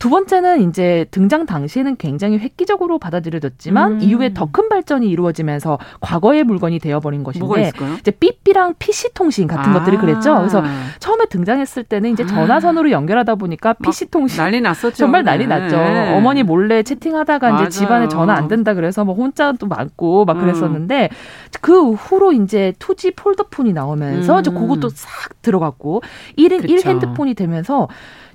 두 번째는 이제 등장 당시에는 굉장히 획기적으로 받아들여졌지만 음. 이후에 더 큰 발전이 이루어지면서 과거의 물건이 되어버린 것인데 이제 삐삐랑 PC 통신 같은 아. 것들이 그랬죠. 그래서 처음에 등장했을 때는 이제 전화선으로 연결하다 보니까 PC 통신 난리 났었죠. 정말 난리 네. 났죠. 네. 어머니 몰래 채팅하다가 맞아요. 이제 집안에 전화 안 된다 그래서 뭐 혼자도 많고 막 음. 그랬었는데 음. 그 후로 이제 투지 폴더폰이 나오면서 음. 저 그것도 싹 들어갔고 1인 그쵸. 1 핸드폰이 되면서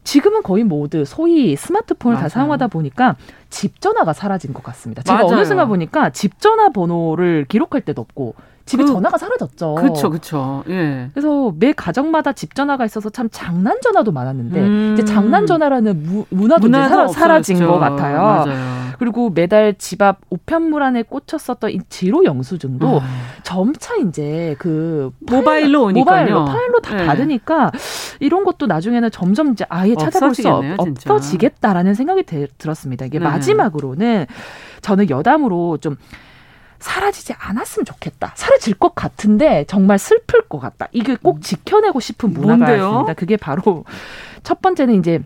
지금은 거의 모두 소위 스마트폰을 맞아요. 다 사용하다 보니까 집 전화가 사라진 것 같습니다. 제가 맞아요. 어느 순간 보니까 집 전화 번호를 기록할 때도 없고 집에 그, 전화가 사라졌죠. 그렇죠, 그렇죠. 예. 그래서 매 가정마다 집 전화가 있어서 참 장난 전화도 많았는데 음. 이제 장난 전화라는 무, 문화도, 문화도 사라, 진것 같아요. 맞아요. 그리고 매달 집 앞 우편물 안에 꽂혔었던 이 지로 영수증도 음. 점차 이제 그 모바일로 오니까요. 모바일로 파일로 다 네. 받으니까 이런 것도 나중에는 점점 이제 아예 찾아볼 수 없어지겠다라는 생각이 들었습니다. 이게 네. 마지막으로는 저는 여담으로 좀 사라지지 않았으면 좋겠다. 사라질 것 같은데 정말 슬플 것 같다. 이게 꼭 음. 지켜내고 싶은 문화가? 있습니다. 그게 바로 첫 번째는 이제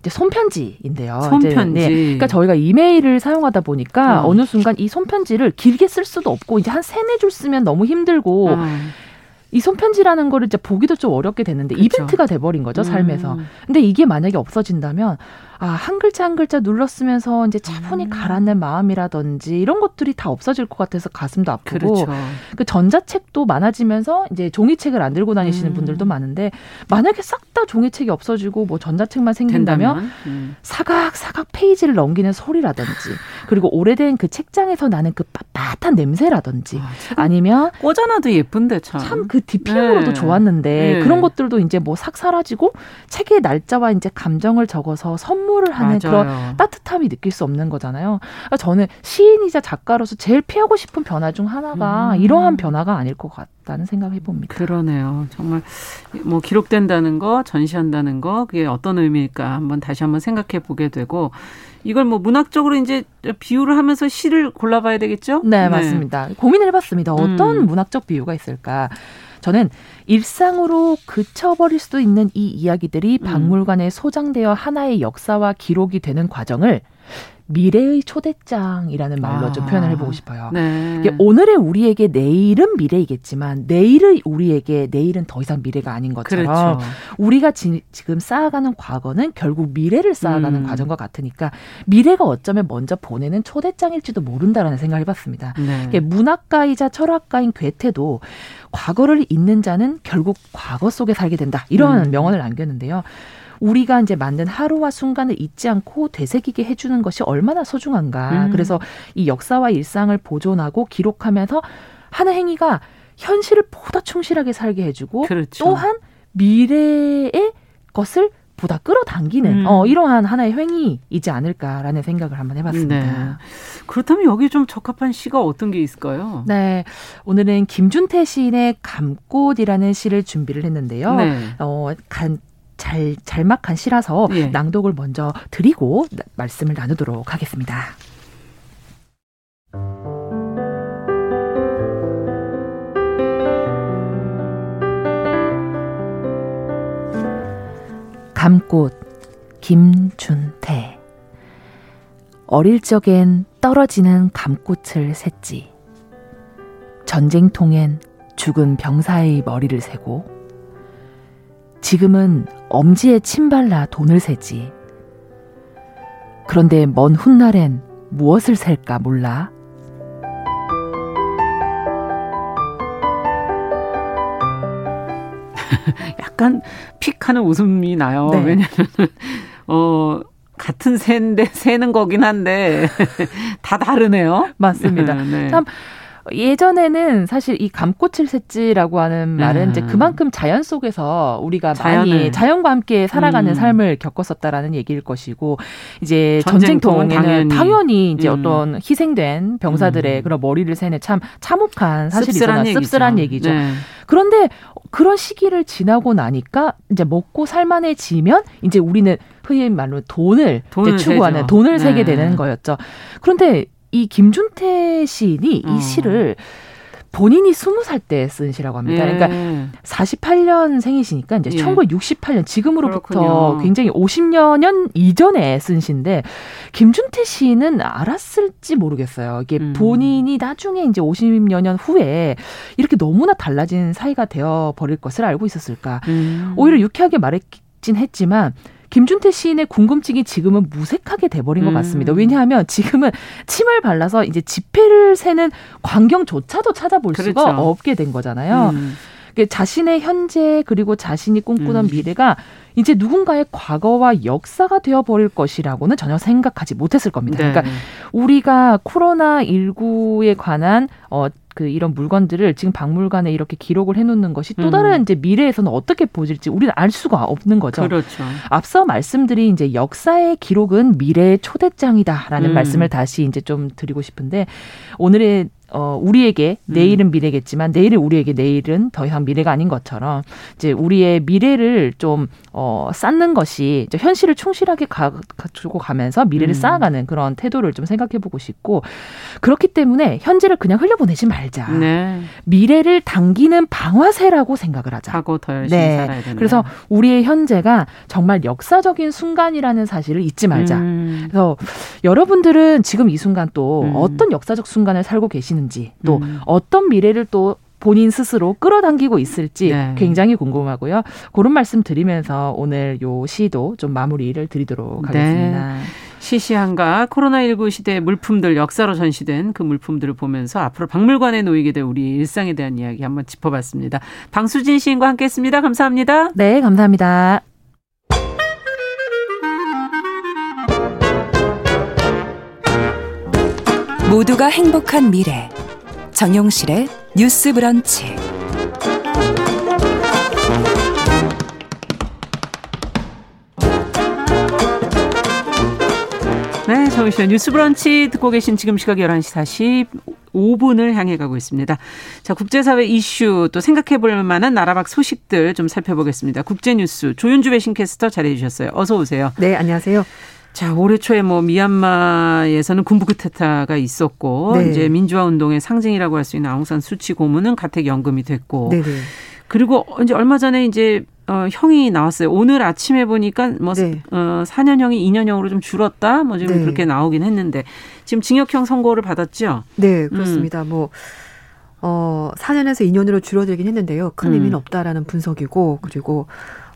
이제 손편지인데요. 손편지. 이제, 네. 그러니까 저희가 이메일을 사용하다 보니까 어. 어느 순간 이 손편지를 길게 쓸 수도 없고 이제 한 세네 줄 쓰면 너무 힘들고 어. 이 손편지라는 거를 이제 보기도 좀 어렵게 됐는데 그쵸. 이벤트가 돼버린 거죠 삶에서. 음. 근데 이게 만약에 없어진다면 아, 한 글자 한 글자 눌렀으면서 이제 차분히 음. 가라앉는 마음이라든지 이런 것들이 다 없어질 것 같아서 가슴도 아프고 그렇죠. 그 전자책도 많아지면서 이제 종이책을 안 들고 다니시는 음. 분들도 많은데 만약에 싹 다 종이책이 없어지고 뭐 전자책만 생긴다면 음. 사각 사각 페이지를 넘기는 소리라든지 그리고 오래된 그 책장에서 나는 그 빳빳한 냄새라든지 아, 니면 꽂아놔도 예쁜데 참 참 그 디핑으로도 네. 좋았는데 네. 그런 것들도 이제 뭐 싹 사라지고 책의 날짜와 이제 감정을 적어서 선물 선물을 하는 맞아요. 그런 따뜻함이 느낄 수 없는 거잖아요. 그러니까 저는 시인이자 작가로서 제일 피하고 싶은 변화 중 하나가 음. 이러한 변화가 아닐 것 같다는 생각을 해봅니다. 그러네요. 정말 뭐 기록된다는 거, 전시한다는 거, 그게 어떤 의미일까 한번 다시 한번 생각해 보게 되고 이걸 뭐 문학적으로 이제 비유를 하면서 시를 골라봐야 되겠죠? 네, 네. 맞습니다. 고민을 해봤습니다. 어떤 음. 문학적 비유가 있을까? 저는 일상으로 그쳐버릴 수도 있는 이 이야기들이 음. 박물관에 소장되어 하나의 역사와 기록이 되는 과정을 미래의 초대장이라는 말로 아, 좀 표현을 해보고 싶어요. 네. 오늘의 우리에게 내일은 미래이겠지만 내일의 우리에게 내일은 더 이상 미래가 아닌 것처럼 그렇죠. 우리가 지, 금 쌓아가는 과거는 결국 미래를 쌓아가는 음. 과정과 같으니까 미래가 어쩌면 먼저 보내는 초대장일지도 모른다라는 생각을 해봤습니다. 네. 문학가이자 철학가인 괴테도 과거를 잊는 자는 결국 과거 속에 살게 된다 이런 음. 명언을 남겼는데요. 우리가 이제 만든 하루와 순간을 잊지 않고 되새기게 해주는 것이 얼마나 소중한가. 음. 그래서 이 역사와 일상을 보존하고 기록하면서 하는 행위가 현실을 보다 충실하게 살게 해주고 그렇죠. 또한 미래의 것을 보다 끌어당기는 음. 어, 이러한 하나의 행위이지 않을까라는 생각을 한번 해봤습니다. 네. 그렇다면 여기 좀 적합한 시가 어떤 게 있을까요? 네, 오늘은 김준태 시인의 감꽃이라는 시를 준비를 했는데요. 네. 어, 간, 잘 잘막한 시라서 예. 낭독을 먼저 드리고 말씀을 나누도록 하겠습니다. 감꽃 김준태 어릴 적엔 떨어지는 감꽃을 샜지 전쟁통엔 죽은 병사의 머리를 세고 지금은 엄지에 침 발라 돈을 세지. 그런데 먼 훗날엔 무엇을 셀까 몰라. 약간 픽하는 웃음이 나요. 네. 왜냐면 어 같은 새인데 새는 거긴 한데 다 다르네요. 맞습니다. 네. 참 예전에는 사실 이 감꽃을 샜지라고 하는 말은 음. 이제 그만큼 자연 속에서 우리가 자연을. 많이 자연과 함께 살아가는 음. 삶을 겪었었다라는 얘기일 것이고 이제 전쟁통에는 당연히, 당연히 이제 음. 어떤 희생된 병사들의 음. 그런 머리를 세는 참 참혹한 사실이잖아 씁쓸한 얘기죠. 네. 그런데 그런 시기를 지나고 나니까 이제 먹고 살만해지면 이제 우리는 흔히 말로 돈을, 돈을 추구하는 돈을 네. 세게 되는 거였죠. 그런데 이 김준태 시인이 어. 이 시를 본인이 스무 살 때 쓴 시라고 합니다. 예. 그러니까 48년 생이시니까 이제 예. 1968년 지금으로부터 그렇군요. 굉장히 50여 년 이전에 쓴 시인데 김준태 시인은 알았을지 모르겠어요. 이게 음. 본인이 나중에 이제 50여 년 후에 이렇게 너무나 달라진 사이가 되어 버릴 것을 알고 있었을까? 음. 오히려 유쾌하게 말했긴 했지만 김준태 시인의 궁금증이 지금은 무색하게 돼버린 것 음. 같습니다. 왜냐하면 지금은 침을 발라서 이제 지폐를 세는 광경조차도 찾아볼 그렇죠. 수가 없게 된 거잖아요. 음. 자신의 현재 그리고 자신이 꿈꾸는 음. 미래가 이제 누군가의 과거와 역사가 되어버릴 것이라고는 전혀 생각하지 못했을 겁니다. 네. 그러니까 우리가 코로나 19에 관한 어, 그 이런 물건들을 지금 박물관에 이렇게 기록을 해놓는 것이 또 다른 음. 이제 미래에서는 어떻게 보일지 우리는 알 수가 없는 거죠. 그렇죠. 앞서 말씀드린 이제 역사의 기록은 미래의 초대장이다라는 음. 말씀을 다시 이제 좀 드리고 싶은데 오늘의 어, 우리에게 음. 내일은 미래겠지만 내일은 우리에게 내일은 더 이상 미래가 아닌 것처럼 이제 우리의 미래를 좀 어, 쌓는 것이 이제 현실을 충실하게 가, 가지고 가면서 미래를 음. 쌓아가는 그런 태도를 좀 생각해보고 싶고 그렇기 때문에 현재를 그냥 흘려보내지 말자. 네. 미래를 당기는 방화세라고 생각을 하자. 하고 더 열심히 네. 살아야 된다. 그래서 우리의 현재가 정말 역사적인 순간이라는 사실을 잊지 말자. 음. 그래서 여러분들은 지금 이 순간 또 음. 어떤 역사적 순간을 살고 계시는 있는지 또 음. 어떤 미래를 또 본인 스스로 끌어당기고 있을지 네. 굉장히 궁금하고요. 그런 말씀 드리면서 오늘 요 시도 좀 마무리를 드리도록 네. 하겠습니다. 네. 시시한가 코로나19 시대의 물품들 역사로 전시된 그 물품들을 보면서 앞으로 박물관에 놓이게 될 우리 일상에 대한 이야기 한번 짚어봤습니다. 방수진 시인과 함께했습니다. 감사합니다. 네, 감사합니다. 모두가 행복한 미래 정용실의 뉴스 브런치 네, 정용실의 뉴스 브런치 듣고 계신 지금 시각 11시 45분을 향해 가고 있습니다. 자, 국제사회 이슈 또 생각해 볼 만한 나라 밖 소식들 좀 살펴보겠습니다. 국제뉴스 조윤주 배신캐스터 잘해 주셨어요. 어서 오세요. 네, 안녕하세요. 자, 올해 초에 뭐 미얀마에서는 군부 쿠데타가 있었고 네. 이제 민주화 운동의 상징이라고 할 수 있는 아웅산 수치 고문은 가택 연금이 됐고 네네. 그리고 이제 얼마 전에 이제 어, 형이 나왔어요. 오늘 아침에 보니까 뭐 네. 어, 4년형이 2년형으로 좀 줄었다. 뭐 지금 네. 그렇게 나오긴 했는데 지금 징역형 선고를 받았죠. 네, 그렇습니다. 음. 뭐 어, 4년에서 2년으로 줄어들긴 했는데요. 큰 음. 의미는 없다라는 분석이고 그리고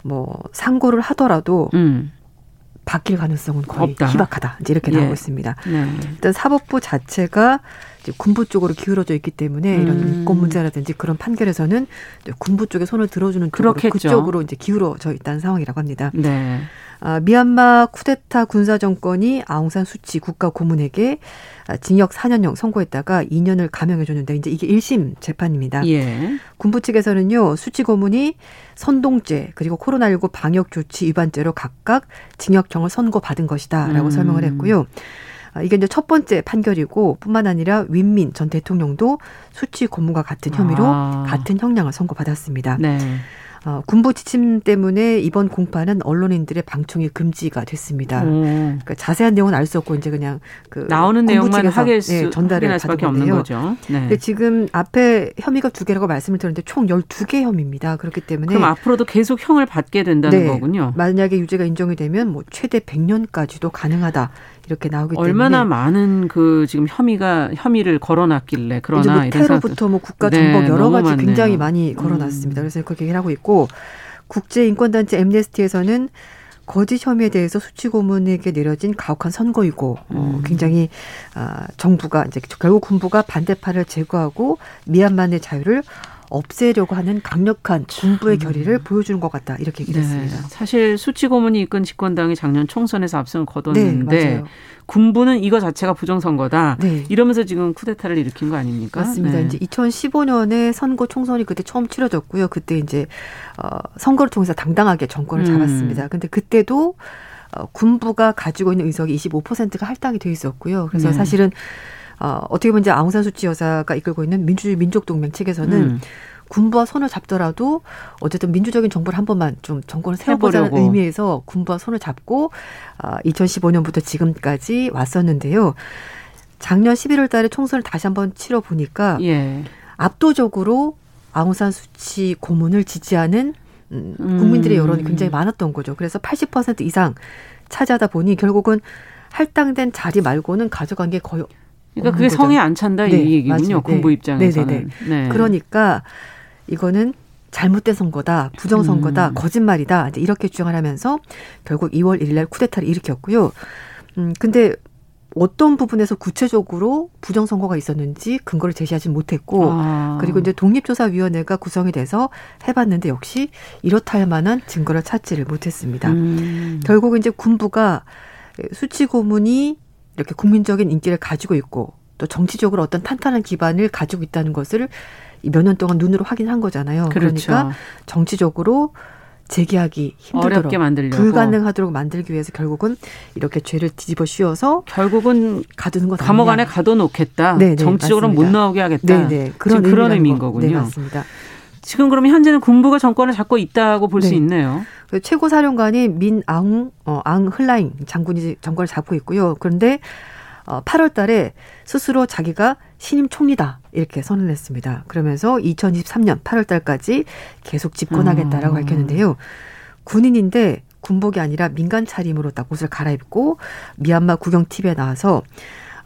뭐 상고를 하더라도 음. 바뀔 가능성은 거의 없다. 희박하다. 이제 이렇게 예. 나오고 있습니다. 네. 일단 사법부 자체가 군부 쪽으로 기울어져 있기 때문에 음. 이런 인권 문제라든지 그런 판결에서는 군부 쪽에 손을 들어주는 쪽으로 그쪽으로 이제 기울어져 있다는 상황이라고 합니다. 네. 아, 미얀마 쿠데타 군사 정권이 아웅산 수치 국가 고문에게 징역 4년형 선고했다가 2년을 감형해 줬는데 이제 이게 1심 재판입니다. 예. 군부 측에서는요. 수치 고문이 선동죄 그리고 코로나19 방역 조치 위반죄로 각각 징역형을 선고받은 것이다라고 음. 설명을 했고요. 아, 이게 이제 첫 번째 판결이고 뿐만 아니라 윈민 전 대통령도 수치 고문과 같은 혐의로 아. 같은 형량을 선고받았습니다. 네. 어, 군부 지침 때문에 이번 공판은 언론인들의 방청이 금지가 됐습니다. 그러니까 자세한 내용은 알 수 없고 이제 그냥 그 나오는 내용만 하게 네, 전달을 수밖에 없는 거죠. 네. 근데 지금 앞에 혐의가 두 개라고 말씀을 드렸는데 총 12개 혐의입니다. 그렇기 때문에 그럼 앞으로도 계속 형을 받게 된다는 네, 거군요. 만약에 유죄가 인정이 되면 뭐 최대 100년까지도 가능하다. 이렇게 나오기 때문에 얼마나 많은 그 지금 혐의가 혐의를 걸어놨길래 그러나 뭐 테러부터 뭐 국가 정복 네, 여러 가지 많네요. 굉장히 많이 걸어놨습니다. 음. 그래서 그렇게 얘기를 하고 있고 국제 인권단체 엠네스티에서는 거짓 혐의에 대해서 수치 고문에게 내려진 가혹한 선거이고 어, 음. 어, 굉장히 아, 정부가 이제 결국 군부가 반대파를 제거하고 미얀마의 자유를 없애려고 하는 강력한 군부의 결의를 보여주는 것 같다 이렇게 얘기를 네. 했습니다. 사실 수치 고문이 이끈 집권당이 작년 총선에서 압승을 거뒀는데 네, 군부는 이거 자체가 부정선거다. 네. 이러면서 지금 쿠데타를 일으킨 거 아닙니까? 맞습니다. 네. 이제 2015년에 선거 총선이 그때 처음 치러졌고요. 그때 이제 어, 선거를 통해서 당당하게 정권을 음. 잡았습니다. 음. 근데 그때도 어, 군부가 가지고 있는 의석이 25%가 할당이 돼 있었고요. 그래서 네. 사실은 어, 어떻게 보면 이제 아웅산 수치 여사가 이끌고 있는 민주주의 민족동맹 측에서는 음. 군부와 손을 잡더라도 어쨌든 민주적인 정부를 한 번만 좀 정권을 세워보자는 의미에서 군부와 손을 잡고 어, 2015년부터 지금까지 왔었는데요. 작년 11월 달에 총선을 다시 한번 치러 보니까 예. 압도적으로 아웅산 수치 고문을 지지하는 음, 국민들의 여론이 굉장히 많았던 거죠. 그래서 80% 이상 차지하다 보니 결국은 할당된 자리 말고는 가져간 게 거의 그러니까 그게. 성에 안 찬다 네, 이 얘기군요. 군부 네. 입장에서는. 네. 그러니까 이거는 잘못된 선거다, 부정 선거다, 음. 거짓말이다. 이제 이렇게 주장을 하면서 결국 2월 1일 날 쿠데타를 일으켰고요. 음 근데 어떤 부분에서 구체적으로 부정 선거가 있었는지 근거를 제시하지 못했고 아. 그리고 이제 독립조사위원회가 구성이 돼서 해봤는데 역시 이렇다 할 만한 증거를 찾지를 못했습니다. 음. 결국 이제 군부가 수치 고문이 이렇게 국민적인 인기를 가지고 있고 또 정치적으로 어떤 탄탄한 기반을 가지고 있다는 것을 몇 년 동안 눈으로 확인한 거잖아요. 그렇죠. 그러니까 정치적으로 재개하기 힘들도록 어렵게 만들려고 불가능하도록 만들기 위해서 결국은 이렇게 죄를 뒤집어 씌워서 결국은 가두는 것 감옥 안에 가둬놓겠다. 네네, 정치적으로 맞습니다. 못 나오게 하겠다. 네네, 그런 그런 의미인 거군요. 네, 맞습니다. 지금 그러면 현재는 군부가 정권을 잡고 있다고 볼수 네. 있네요. 그 최고 사령관이 민앙 어, 앙 흘라잉 장군이 정권을 잡고 있고요. 그런데 어, 8월 달에 스스로 자기가 신임 총리다 이렇게 선언했습니다. 그러면서 2023년 8월 달까지 계속 집권하겠다라고 음. 밝혔는데요. 군인인데 군복이 아니라 민간 차림으로 딱 옷을 갈아입고 미얀마 국영 TV에 나와서 어,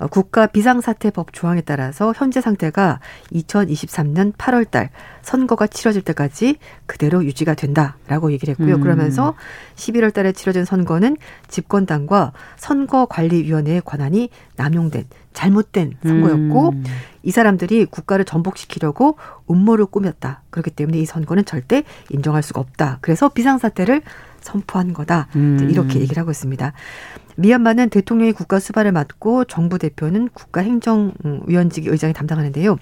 국가 비상사태법 조항에 따라서 현재 상태가 2023년 8월 달 선거가 치러질 때까지 그대로 유지가 된다라고 얘기를 했고요. 음. 그러면서 11월 달에 치러진 선거는 집권당과 선거관리위원회의 권한이 남용된 잘못된 선거였고 음. 이 사람들이 국가를 전복시키려고 음모를 꾸몄다. 그렇기 때문에 이 선거는 절대 인정할 수가 없다. 그래서 비상사태를 선포한 거다. 음. 이렇게 얘기를 하고 있습니다. 미얀마는 대통령이 국가 수반을 맡고 정부 대표는 국가 행정위원직 의장이 담당하는데요.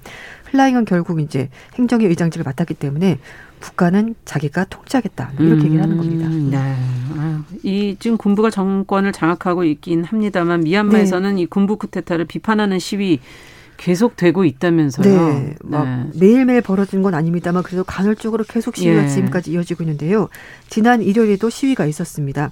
플라잉은 결국 이제 행정위 의장직을 맡았기 때문에 국가는 자기가 통치하겠다 이렇게 음, 얘기를 하는 겁니다. 네. 아, 이 지금 군부가 정권을 장악하고 있긴 합니다만 미얀마에서는 네. 이 군부 쿠데타를 비판하는 시위 계속되고 있다면서요. 네. 네. 매일매일 벌어진 건 아닙니다만 그래도 간헐적으로 계속 시위가 예. 지금까지 이어지고 있는데요. 지난 일요일에도 시위가 있었습니다.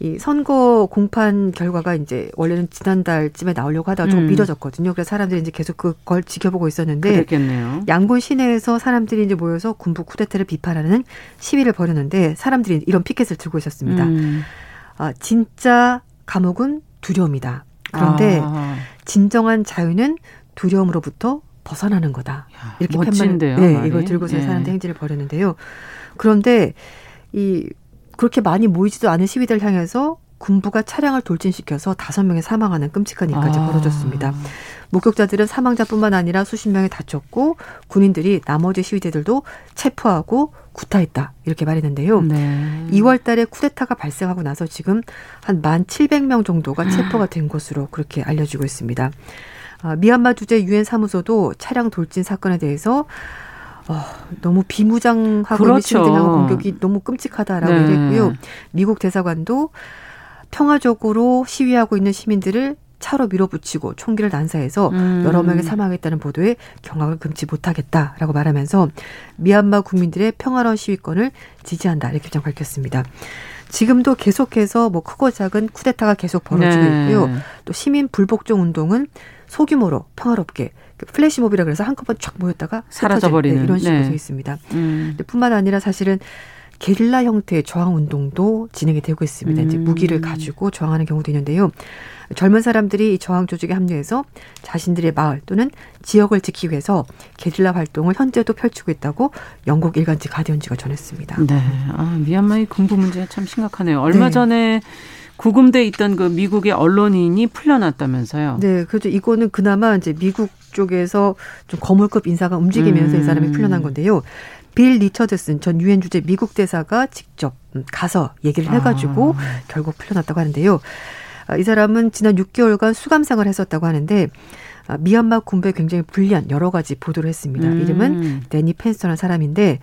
이 선거 공판 결과가 이제 원래는 지난달쯤에 나오려고 하다가 좀 음. 미뤄졌거든요. 그래서 사람들이 이제 계속 그걸 지켜보고 있었는데 그랬겠네요. 양곤 시내에서 사람들이 이제 모여서 군부 쿠데타를 비판하는 시위를 벌였는데 사람들이 이런 피켓을 들고 있었습니다. 음. 아, 진짜 감옥은 두려움이다. 그런데 아. 진정한 자유는 두려움으로부터 벗어나는 거다. 이렇게 멋진데요. 네, 이걸 들고서 네. 사람들 행진을 벌였는데요. 그런데 이 그렇게 많이 모이지도 않은 시위대를 향해서 군부가 차량을 돌진시켜서 다섯 명이 사망하는 끔찍한 일까지 아. 벌어졌습니다. 목격자들은 사망자뿐만 아니라 수십 명이 다쳤고 군인들이 나머지 시위대들도 체포하고 구타했다 이렇게 말했는데요. 네. 2월 달에 쿠데타가 발생하고 나서 지금 한만 칠백 명 정도가 체포가 된 것으로 그렇게 알려지고 있습니다. 아, 미얀마 주재 유엔 사무소도 차량 돌진 사건에 대해서 어, 너무 비무장하고 그렇죠. 시민들하고 공격이 너무 끔찍하다라고 네. 얘기했고요. 미국 대사관도 평화적으로 시위하고 있는 시민들을 차로 밀어붙이고 총기를 난사해서 음. 여러 명이 사망했다는 보도에 경악을 금치 못하겠다라고 말하면서 미얀마 국민들의 평화로운 시위권을 지지한다 이렇게 좀 밝혔습니다. 지금도 계속해서 뭐 크고 작은 쿠데타가 계속 벌어지고 네. 있고요. 또 시민 불복종 운동은 소규모로 평화롭게 그 플래시몹이라 그래서 한꺼번에 쫙 모였다가 사라져버리는 네, 이런 식으로 네. 돼 있습니다. 음. 뿐만 아니라 사실은 게릴라 형태의 저항 운동도 진행이 되고 있습니다. 음. 이제 무기를 가지고 저항하는 경우도 있는데요. 젊은 사람들이 이 저항 조직에 합류해서 자신들의 마을 또는 지역을 지키기 위해서 게릴라 활동을 현재도 펼치고 있다고 영국 일간지 가디언지가 전했습니다. 네. 아, 미얀마의 군부 문제가 참 심각하네요. 얼마 네. 전에 구금돼 있던 그 미국의 언론인이 풀려났다면서요. 네, 그렇죠. 이거는 그나마 이제 미국 쪽에서 좀 거물급 인사가 움직이면서 음. 이 사람이 풀려난 건데요. 빌 리처드슨 전 유엔 주재 미국 대사가 직접 가서 얘기를 해가지고 아. 결국 풀려났다고 하는데요. 아, 이 사람은 지난 6개월간 수감생활을 했었다고 하는데 아, 미얀마 군부에 굉장히 불리한 여러 가지 보도를 했습니다. 음. 이름은 데니 펜스터라는 사람인데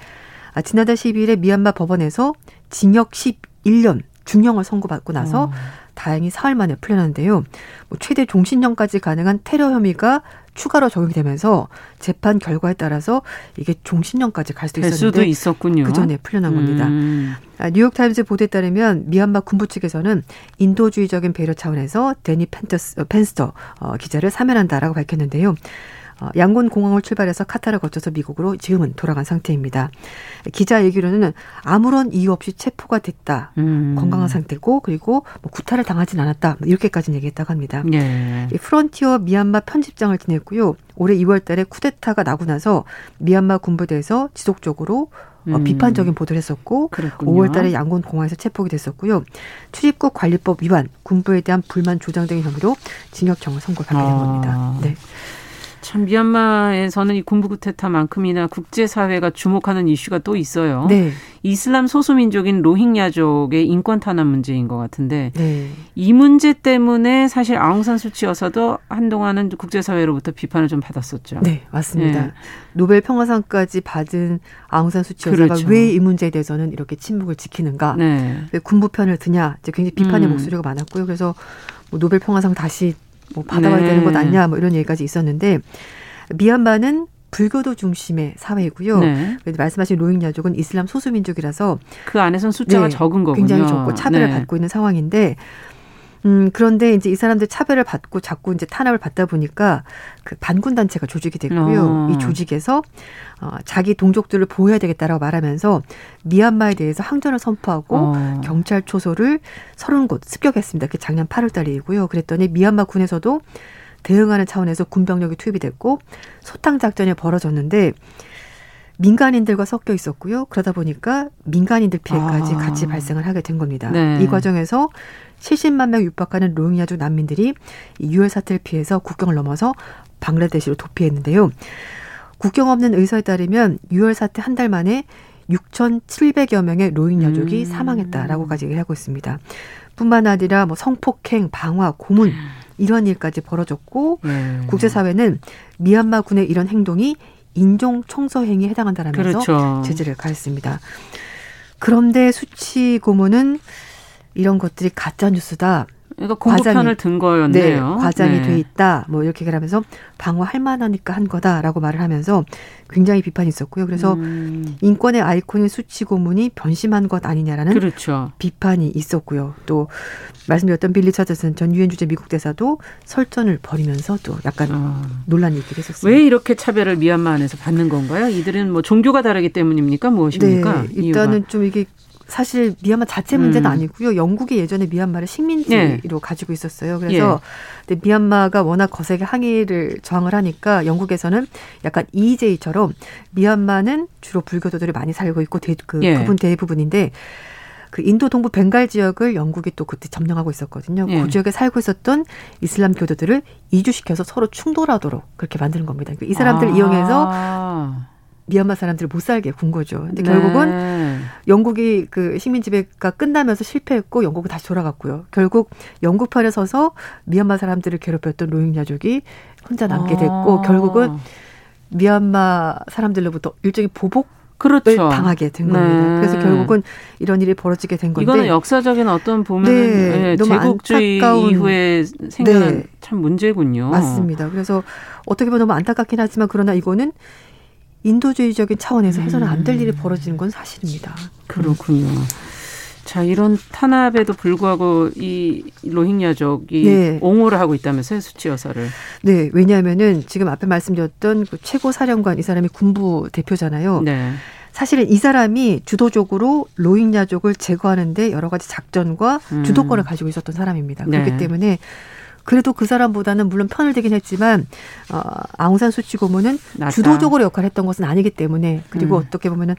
지난달 12일에 미얀마 법원에서 징역 11년 중형을 선고받고 나서 어. 다행히 사흘 만에 풀려났는데요. 뭐 최대 종신형까지 가능한 테러 혐의가 추가로 적용이 되면서 재판 결과에 따라서 이게 종신형까지 갈 수도 있었는데 수도 있었군요. 그 전에 풀려난 겁니다. 음. 아, 뉴욕타임즈 보도에 따르면 미얀마 군부 측에서는 인도주의적인 배려 차원에서 데니 펜터스, 어, 펜스터 어, 기자를 사면한다라고 밝혔는데요. 어, 양곤 공항을 출발해서 카타르를 거쳐서 미국으로 지금은 돌아간 상태입니다. 기자 얘기로는 아무런 이유 없이 체포가 됐다. 음. 건강한 상태고 그리고 뭐 구타를 당하진 않았다. 뭐 이렇게까지 얘기했다고 합니다. 예. 프론티어 미얀마 편집장을 지냈고요. 올해 2월 달에 쿠데타가 나고 나서 미얀마 군부대에서 지속적으로 어, 음. 비판적인 보도를 했었고 그랬군요. 5월 달에 양곤 공항에서 체포가 됐었고요. 출입국 관리법 위반, 군부에 대한 불만 조장 등의 혐의로 징역형을 선고받게 된 아. 겁니다. 네. 참 미얀마에서는 이 군부 쿠데타만큼이나 국제사회가 주목하는 이슈가 또 있어요. 네. 이슬람 소수민족인 로힝야족의 인권 탄압 문제인 것 같은데 네. 이 문제 때문에 사실 아웅산 수치여서도 한동안은 국제사회로부터 비판을 좀 받았었죠. 네, 맞습니다. 네. 노벨 평화상까지 받은 아웅산 수치여서가 그렇죠. 왜이 문제에 대해서는 이렇게 침묵을 지키는가? 네. 왜 군부 편을 드냐? 이제 굉장히 비판의 음. 목소리가 많았고요. 그래서 뭐 노벨 평화상 다시 뭐 받아가야 네. 되는 것 아니냐 뭐 이런 얘기까지 있었는데 미얀마는 불교도 중심의 사회이고요. 네. 말씀하신 로힝야족은 이슬람 소수민족이라서 그 안에선 숫자가 네, 적은 거군요. 굉장히 적고 차별을 네. 받고 있는 상황인데 음, 그런데 이제 이 사람들 차별을 받고 자꾸 이제 탄압을 받다 보니까 그 반군 단체가 조직이 됐고요. 어. 이 조직에서 어, 자기 동족들을 보호해야 되겠다라고 말하면서 미얀마에 대해서 항전을 선포하고 어. 경찰 초소를 서른 곳 습격했습니다. 그게 작년 8월 달이고요. 그랬더니 미얀마 군에서도 대응하는 차원에서 군병력이 투입이 됐고 소탕 작전이 벌어졌는데 민간인들과 섞여 있었고요. 그러다 보니까 민간인들 피해까지 아. 같이 발생을 하게 된 겁니다. 네. 이 과정에서 70만 명 육박하는 로힝야족 난민들이 유혈 사태를 피해서 국경을 넘어서 방글라데시로 도피했는데요. 국경 없는 의사에 따르면 유혈 사태 한 달 만에 6,700여 명의 로힝야족이 음. 사망했다라고까지 얘기하고 있습니다. 뿐만 아니라 뭐 성폭행, 방화, 고문 이런 일까지 벌어졌고 음. 국제사회는 미얀마 군의 이런 행동이 인종 청소 행위에 해당한다라면서 그렇죠. 제재를 가했습니다. 그런데 수치 고문은 이런 것들이 가짜 뉴스다. 그러니까 공급편을 든 거였네요. 네, 과장이 네. 돼 있다. 뭐 이렇게 하면서 방어할 만하니까 한 거다라고 말을 하면서 굉장히 비판이 있었고요. 그래서 음. 인권의 아이콘인 수치 고문이 변심한 것 아니냐라는 그렇죠. 비판이 있었고요. 또 말씀드렸던 빌리 차저슨 전 유엔 주재 미국 대사도 설전을 벌이면서 또 약간 어. 논란이 있기도 했었어요. 왜 이렇게 차별을 미얀마 안에서 받는 건가요? 이들은 뭐 종교가 다르기 때문입니까? 무엇입니까? 네, 일단은 이유가? 좀 이게 사실 미얀마 자체 문제는 음. 아니고요. 영국이 예전에 미얀마를 식민지로 네. 가지고 있었어요. 그래서 예. 미얀마가 워낙 거세게 항의를 저항을 하니까 영국에서는 약간 EJ처럼 미얀마는 주로 불교도들이 많이 살고 있고 대, 그 예. 부분 대부분인데 그 인도 동부 벤갈 지역을 영국이 또 그때 점령하고 있었거든요. 예. 그 지역에 살고 있었던 이슬람 교도들을 이주시켜서 서로 충돌하도록 그렇게 만드는 겁니다. 그러니까 이 사람들 아. 이용해서 미얀마 사람들을 못 살게 군 거죠. 근데 네. 결국은 영국이 그 식민 지배가 끝나면서 실패했고 영국은 다시 돌아갔고요. 결국 영국 편에 서서 미얀마 사람들을 괴롭혔던 로힝야족이 혼자 남게 됐고 아. 결국은 미얀마 사람들로부터 일종의 보복 그렇죠. 당하게 된 겁니다. 네. 그래서 결국은 이런 일이 벌어지게 된 건데 이거는 역사적인 어떤 보면 네, 네, 제국주의 안타까운, 이후에 생겨난 네. 참 문제군요. 맞습니다. 그래서 어떻게 보면 너무 안타깝긴 하지만 그러나 이거는 인도주의적인 차원에서 해서는 안 될 일이 벌어지는 건 사실입니다. 그렇군요. 자, 이런 탄압에도 불구하고 이 로힝야족이 네. 옹호를 하고 있다면서요, 수치 여사를. 네, 왜냐하면은 지금 앞에 말씀드렸던 그 최고 사령관 이 사람이 군부 대표잖아요. 네. 사실은 이 사람이 주도적으로 로힝야족을 제거하는데 여러 가지 작전과 음. 주도권을 가지고 있었던 사람입니다. 그렇기 네. 때문에 그래도 그 사람보다는 물론 편을 들긴 했지만 어, 아웅산 수치 고문은 낫다. 주도적으로 역할을 했던 것은 아니기 때문에 그리고 음. 어떻게 보면은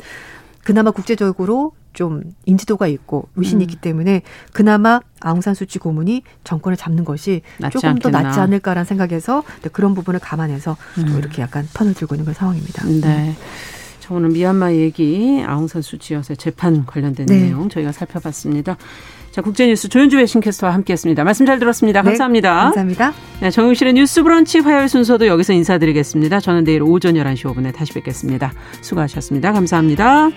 그나마 국제적으로 좀 인지도가 있고 위신이 음. 있기 때문에 그나마 아웅산 수치 고문이 정권을 잡는 것이 조금 않겠나. 더 낫지 않을까라는 생각에서 그런 부분을 감안해서 음. 이렇게 약간 편을 들고 있는 그런 상황입니다. 네. 자, 오늘 미얀마 얘기 아웅산 수치 여사 재판 관련된 네. 내용 저희가 살펴봤습니다. 자, 국제뉴스 조윤주 외신캐스터와 함께했습니다. 말씀 잘 들었습니다. 네, 감사합니다. 네, 감사합니다. 네, 정용실의 뉴스 브런치 화요일 순서도 여기서 인사드리겠습니다. 저는 내일 오전 11시 5분에 다시 뵙겠습니다. 수고하셨습니다. 감사합니다.